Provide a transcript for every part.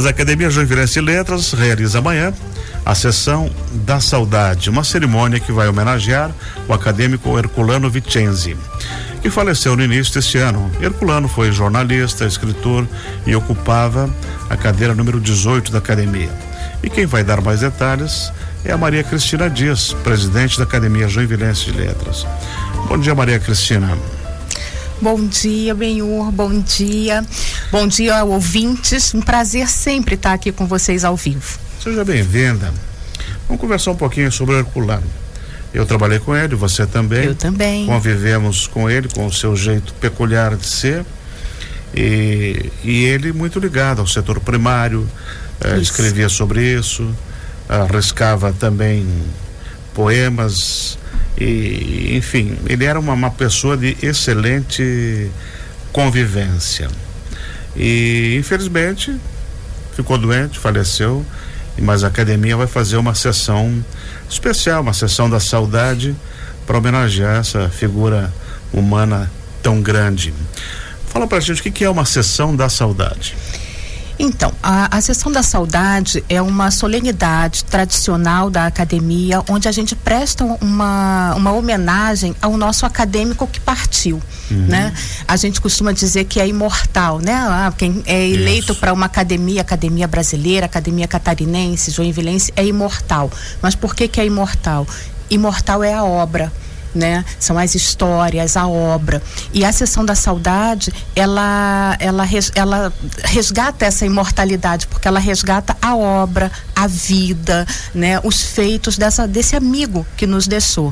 Mas a Academia Joinvilense de Letras realiza amanhã a sessão da saudade, uma cerimônia que vai homenagear o acadêmico Herculano Vicenzi, que faleceu no início deste ano. Herculano foi jornalista, escritor e ocupava a cadeira número 18 da academia. E quem vai dar mais detalhes é a Maria Cristina Dias, presidente da Academia Joinvilense de Letras. Bom dia, Maria Cristina. Bom dia, Benhur, bom dia. Bom dia, ouvintes. Um prazer sempre estar aqui com vocês ao vivo. Seja bem-vinda. Vamos conversar um pouquinho sobre o Herculano. Eu trabalhei com ele, você também. Eu também. Convivemos com ele, com o seu jeito peculiar de ser. E, e ele muito ligado ao setor primário, eh, escrevia sobre isso, arriscava também poemas, e, enfim, ele era uma, uma pessoa de excelente convivência. E infelizmente ficou doente, faleceu, mas a academia vai fazer uma sessão especial, uma sessão da saudade para homenagear essa figura humana tão grande. Fala pra gente o que, que é uma sessão da saudade. Então, a, a Sessão da Saudade é uma solenidade tradicional da academia, onde a gente presta uma, uma homenagem ao nosso acadêmico que partiu, uhum. né? A gente costuma dizer que é imortal, né? Ah, quem é eleito para uma academia, academia brasileira, academia catarinense, joinvilense, é imortal. Mas por que que é imortal? Imortal é a obra né? São as histórias, a obra. E a sessão da saudade, ela, ela, ela resgata essa imortalidade, porque ela resgata a obra, a vida, né? Os feitos dessa, desse amigo que nos deixou.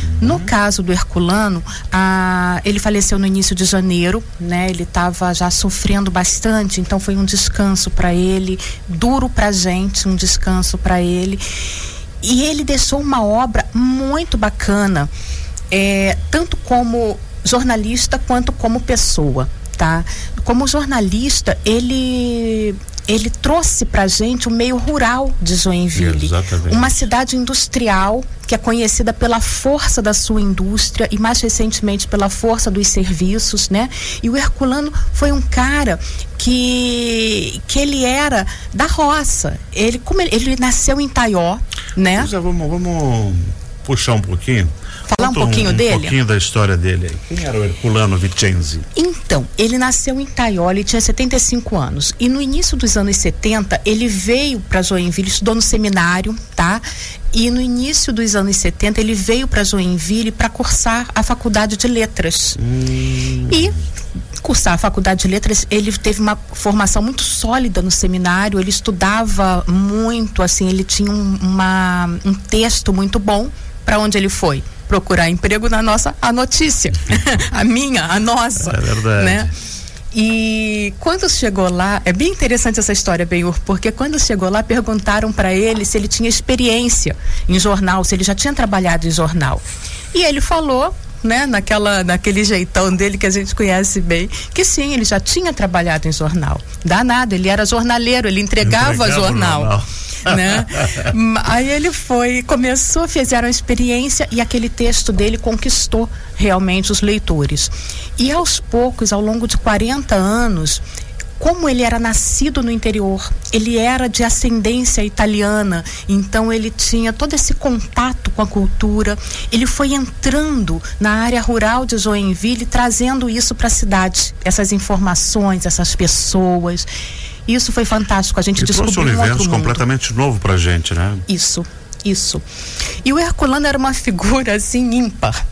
Uhum. No caso do Herculano, a, ele faleceu no início de janeiro, né? Ele estava já sofrendo bastante, então foi um descanso para ele, duro para gente, um descanso para ele. E ele deixou uma obra muito bacana, é, tanto como jornalista quanto como pessoa, tá? Como jornalista, ele ele trouxe para gente o meio rural de Joinville, Exatamente. uma cidade industrial que é conhecida pela força da sua indústria e mais recentemente pela força dos serviços, né? E o Herculano foi um cara que que ele era da roça. Ele como ele, ele nasceu em Taió, né? Pois é, vamos, vamos puxar um pouquinho. Falar Conta um pouquinho um, dele? Um pouquinho da história dele aí. Quem era o Herculano Vicenzi? Então, ele nasceu em Taioli, tinha 75 anos. E no início dos anos 70, ele veio para Joinville, estudou no seminário, tá? E no início dos anos 70, ele veio para Joinville para cursar a faculdade de letras. Hum. E cursar a faculdade de letras, ele teve uma formação muito sólida no seminário, ele estudava muito, assim, ele tinha um, uma, um texto muito bom. Para onde ele foi? Procurar emprego na nossa, a notícia, a minha, a nossa. É verdade. Né? E quando chegou lá, é bem interessante essa história, Benhur, porque quando chegou lá perguntaram para ele se ele tinha experiência em jornal, se ele já tinha trabalhado em jornal. E ele falou né, naquela, naquele jeitão dele que a gente conhece bem, que sim, ele já tinha trabalhado em jornal. Danado, ele era jornaleiro, ele entregava, entregava jornal. jornal. Né? Aí ele foi, começou, fizeram a experiência e aquele texto dele conquistou realmente os leitores. E aos poucos, ao longo de 40 anos, como ele era nascido no interior, ele era de ascendência italiana, então ele tinha todo esse contato com a cultura. Ele foi entrando na área rural de Joinville, trazendo isso para a cidade, essas informações, essas pessoas. Isso foi fantástico. A gente ele descobriu trouxe um universo um completamente novo para gente, né? Isso, isso. E o Herculano era uma figura assim ímpar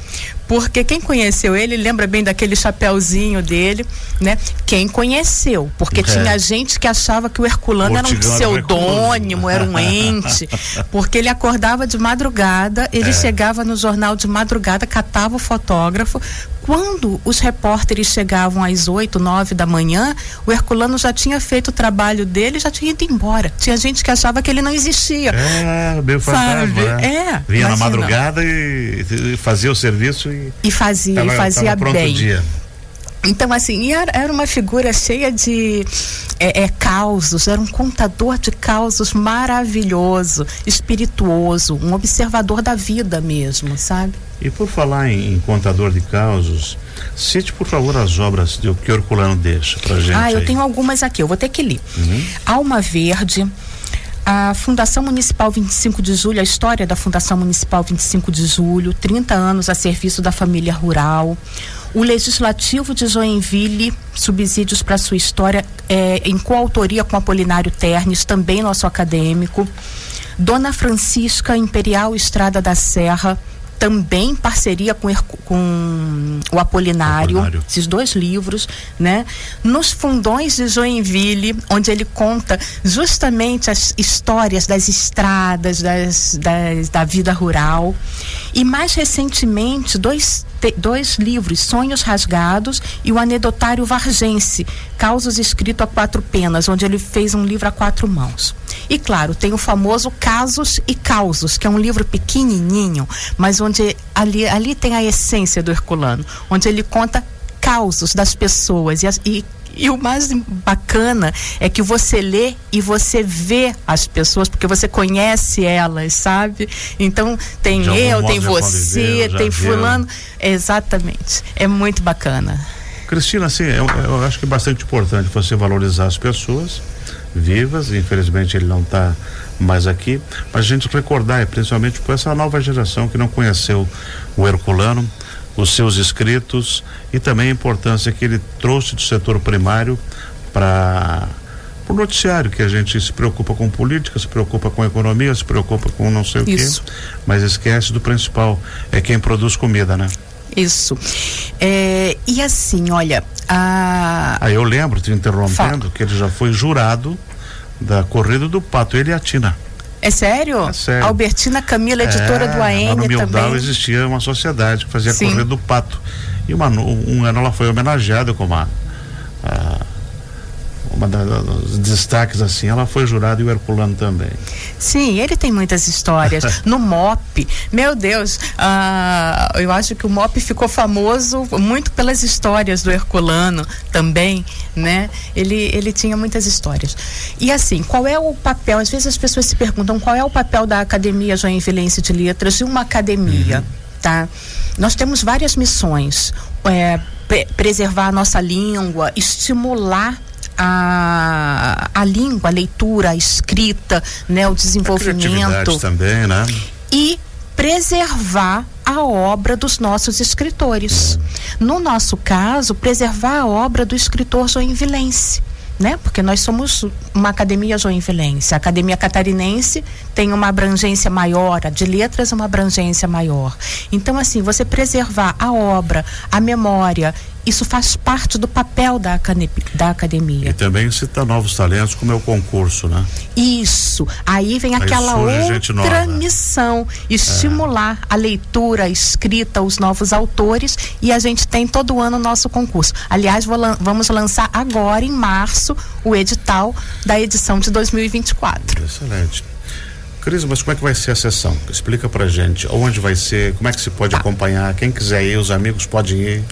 porque quem conheceu ele lembra bem daquele chapéuzinho dele, né? Quem conheceu, porque é. tinha gente que achava que o Herculano era um pseudônimo, era um ente, porque ele acordava de madrugada, ele é. chegava no jornal de madrugada, catava o fotógrafo. Quando os repórteres chegavam às 8, 9 da manhã, o Herculano já tinha feito o trabalho dele, já tinha ido embora. Tinha gente que achava que ele não existia. É, meio fantasma. Né? É. Vinha imagina. na madrugada e fazia o serviço e, fazia, e fazia bem. Dia. Então, assim, era, era uma figura cheia de é, é, causos, era um contador de causos maravilhoso, espirituoso, um observador da vida mesmo, sabe? E por falar em, em contador de causos, cite, por favor, as obras de, que Herculano deixa pra gente. Ah, eu aí. tenho algumas aqui, eu vou ter que ler. Uhum. Alma Verde, a Fundação Municipal 25 de Julho, a história da Fundação Municipal 25 de Julho, 30 anos a serviço da família rural. O Legislativo de Joinville, subsídios para sua história, é, em coautoria com Apolinário Ternes, também nosso acadêmico. Dona Francisca Imperial Estrada da Serra, também parceria com, com o Apolinário, Apolinário, esses dois livros, né? Nos fundões de Joinville, onde ele conta justamente as histórias das estradas, das, das da vida rural. E mais recentemente, dois, dois livros, Sonhos Rasgados e o Anedotário Vargense, Causos Escrito a Quatro Penas, onde ele fez um livro a quatro mãos. E claro, tem o famoso Casos e Causos, que é um livro pequenininho, mas onde ali, ali tem a essência do Herculano, onde ele conta causos das pessoas e, e e o mais bacana é que você lê e você vê as pessoas, porque você conhece elas, sabe? Então, tem eu, tem você, tem fulano. Exatamente. É muito bacana. Cristina, assim, eu, eu acho que é bastante importante você valorizar as pessoas vivas, infelizmente ele não está mais aqui, mas a gente recordar, principalmente por essa nova geração que não conheceu o Herculano, os seus escritos e também a importância que ele trouxe do setor primário para o noticiário, que a gente se preocupa com política, se preocupa com economia, se preocupa com não sei Isso. o quê, mas esquece do principal, é quem produz comida, né? Isso. É, e assim, olha. A... Ah, eu lembro, te interrompendo, que ele já foi jurado da corrida do pato, ele e a Tina. É sério? É sério. Albertina Camila, editora é, do AN lá no Mildal também. existia uma sociedade que fazia a corrida do pato. E uma, um ano ela foi homenageada como a, a uma dos destaques assim, ela foi jurada e o Herculano também. Sim, ele tem muitas histórias. no MOP, meu Deus, ah, eu acho que o MOP ficou famoso muito pelas histórias do Herculano também, né? Ele, ele tinha muitas histórias. E assim, qual é o papel? Às vezes as pessoas se perguntam qual é o papel da Academia Joinvilense de Letras de uma academia, uhum. tá? Nós temos várias missões. É, preservar a nossa língua, estimular a, a língua, a leitura, a escrita, né, o desenvolvimento. também, né? E preservar a obra dos nossos escritores. Hum. No nosso caso, preservar a obra do escritor joinvilense né? Porque nós somos uma academia joinvilense. A academia catarinense tem uma abrangência maior, a de letras uma abrangência maior. Então, assim, você preservar a obra, a memória, isso faz parte do papel da, da academia. E também citar novos talentos, como é o concurso, né? Isso. Aí vem Aí aquela outra missão: estimular é. a leitura, a escrita, os novos autores. E a gente tem todo ano o nosso concurso. Aliás, lan vamos lançar agora, em março, o edital da edição de 2024. Excelente. Cris, mas como é que vai ser a sessão? Explica pra gente. Onde vai ser? Como é que se pode tá. acompanhar? Quem quiser ir, os amigos podem ir.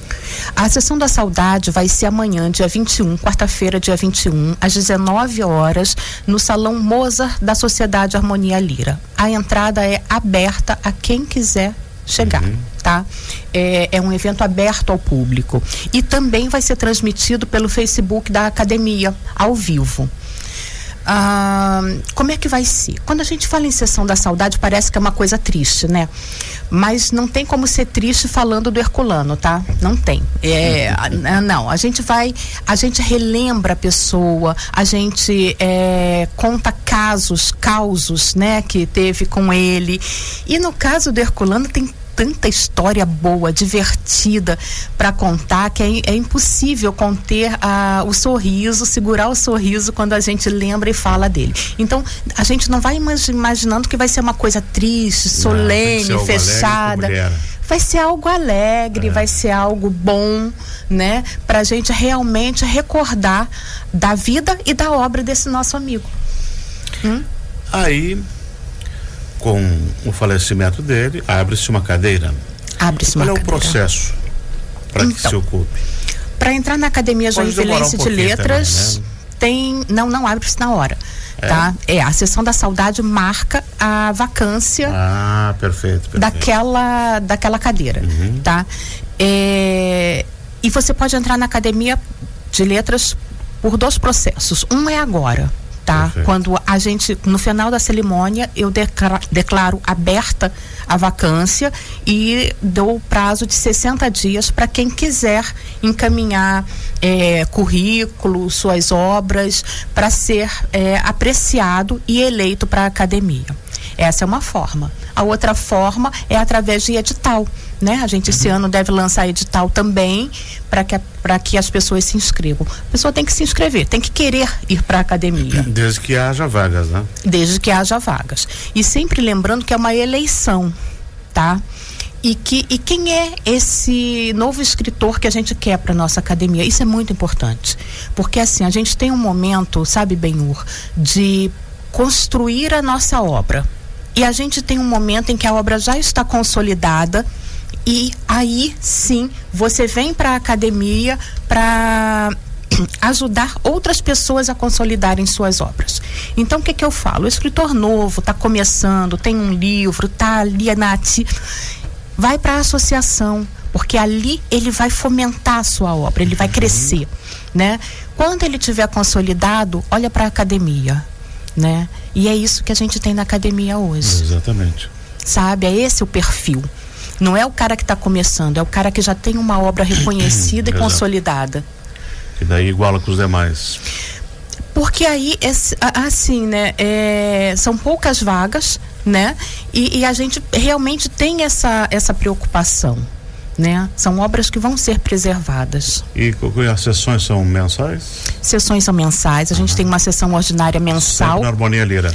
A sessão da saudade vai ser amanhã, dia 21, quarta-feira, dia 21, às 19 horas, no Salão Mozart da Sociedade Harmonia Lira. A entrada é aberta a quem quiser chegar. Uhum. Tá? É, é, um evento aberto ao público. E também vai ser transmitido pelo Facebook da academia, ao vivo. Ah, como é que vai ser? Quando a gente fala em sessão da saudade, parece que é uma coisa triste, né? Mas não tem como ser triste falando do Herculano, tá? Não tem. É, não, a gente vai, a gente relembra a pessoa, a gente é, conta casos, causos, né, que teve com ele. E no caso do Herculano tem tanta história boa, divertida para contar que é, é, impossível conter a, o sorriso, segurar o sorriso quando a gente lembra e fala dele. Então, a gente não vai imaginando que vai ser uma coisa triste, solene, não, fechada. Vai ser algo alegre, é. vai ser algo bom, né? Pra gente realmente recordar da vida e da obra desse nosso amigo. Hum? Aí com o falecimento dele, abre-se uma cadeira. Abre-se uma Qual cadeira. é o processo para então, que se ocupe? Para entrar na Academia Joinvilense um de Letras, também, né? tem. Não, não abre-se na hora. É? Tá? É, a sessão da saudade marca a vacância ah, perfeito, perfeito. Daquela, daquela cadeira. Uhum. Tá? É, e você pode entrar na academia de letras por dois processos. Um é agora, tá? Perfeito. Quando a gente, no final da cerimônia, eu declaro, declaro aberta a vacância e dou o prazo de 60 dias para quem quiser encaminhar é, currículo, suas obras, para ser é, apreciado e eleito para a academia. Essa é uma forma. A outra forma é através de edital. Né? A gente esse ano deve lançar edital também para que, que as pessoas se inscrevam. A pessoa tem que se inscrever, tem que querer ir para a academia. Desde que haja vagas, né? Desde que haja vagas. E sempre lembrando que é uma eleição, tá? E, que, e quem é esse novo escritor que a gente quer para nossa academia? Isso é muito importante. Porque assim, a gente tem um momento, sabe, Benhur, de construir a nossa obra. E a gente tem um momento em que a obra já está consolidada e aí sim você vem para a academia para ajudar outras pessoas a consolidarem suas obras. Então o que que eu falo? O escritor novo está começando, tem um livro, está ali na vai para a associação, porque ali ele vai fomentar a sua obra, ele vai uhum. crescer, né? Quando ele tiver consolidado, olha para a academia, né? E é isso que a gente tem na academia hoje. Exatamente. Sabe? É esse o perfil. Não é o cara que está começando, é o cara que já tem uma obra reconhecida e consolidada. E daí iguala com os demais. Porque aí, assim, né, é, são poucas vagas, né, e, e, a gente realmente tem essa, essa preocupação, né, são obras que vão ser preservadas. E as sessões são mensais? Sessões são mensais, a gente tem uma sessão ordinária mensal. Sempre na Harmonia Lira.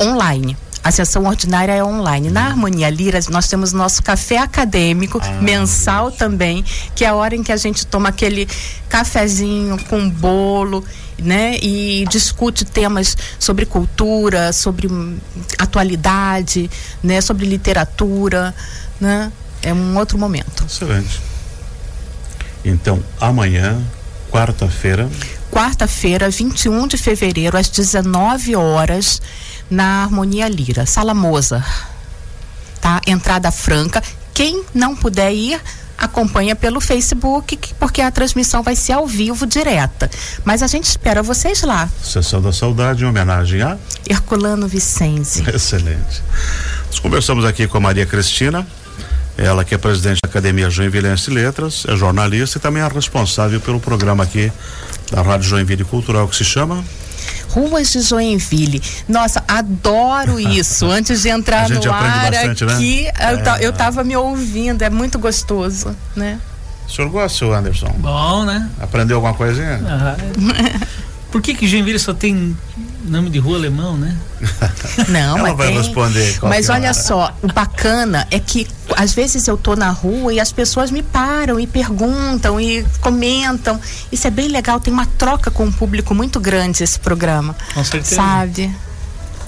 Online. A sessão ordinária é online. Na Harmonia Lira, nós temos nosso café acadêmico, ah, mensal também, que é a hora em que a gente toma aquele cafezinho com bolo, né? E discute temas sobre cultura, sobre atualidade, né? Sobre literatura, né? É um outro momento. Excelente. Então, amanhã, quarta-feira. Quarta-feira, 21 de fevereiro, às 19 horas na Harmonia Lira, Sala Moza. Tá? Entrada franca. Quem não puder ir, acompanha pelo Facebook, porque a transmissão vai ser ao vivo, direta. Mas a gente espera vocês lá. Sessão da Saudade, em homenagem a Herculano Vicenzi. Excelente. Nós conversamos aqui com a Maria Cristina, ela que é presidente da Academia Joinvilense Letras, é jornalista e também é responsável pelo programa aqui da Rádio Joinville Cultural que se chama Ruas de Joinville. Nossa, adoro isso. Antes de entrar no ar bastante, aqui, né? eu, eu tava me ouvindo, é muito gostoso, né? O senhor gosta, seu Anderson? Bom, né? Aprendeu alguma coisinha? Ah, por que que Joinville só tem nome de rua alemão, né? Não, Ela mas vai tem, responder. Mas olha só, o bacana é que às vezes eu tô na rua e as pessoas me param e perguntam e comentam. Isso é bem legal, tem uma troca com o público muito grande esse programa. Com certeza. Sabe?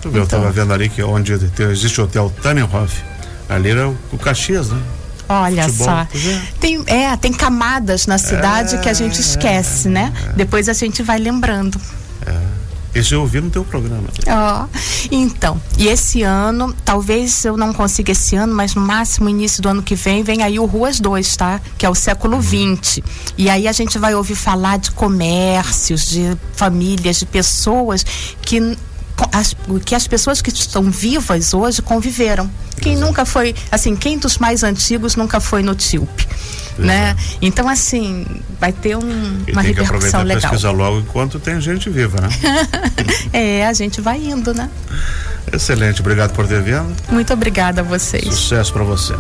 Eu então. tava vendo ali que onde existe o hotel Tannenhof, ali era o Caxias, né? Olha Futebol, só. É. Tem, é, tem camadas na cidade é, que a gente esquece, é, né? É. Depois a gente vai lembrando. É. Esse eu ouvi no teu programa. Ó, oh, então, e esse ano, talvez eu não consiga esse ano, mas no máximo início do ano que vem, vem aí o Ruas 2, tá? Que é o século 20. Uhum. E aí a gente vai ouvir falar de comércios, de famílias, de pessoas que as, que as pessoas que estão vivas hoje conviveram. Quem Exato. nunca foi, assim, quem dos mais antigos nunca foi no TILP? né? Então assim, vai ter um, uma tem repercussão legal. pesquisar logo enquanto tem gente viva, né? é, a gente vai indo, né? Excelente, obrigado por ter vindo. Muito obrigada a vocês. Sucesso para você.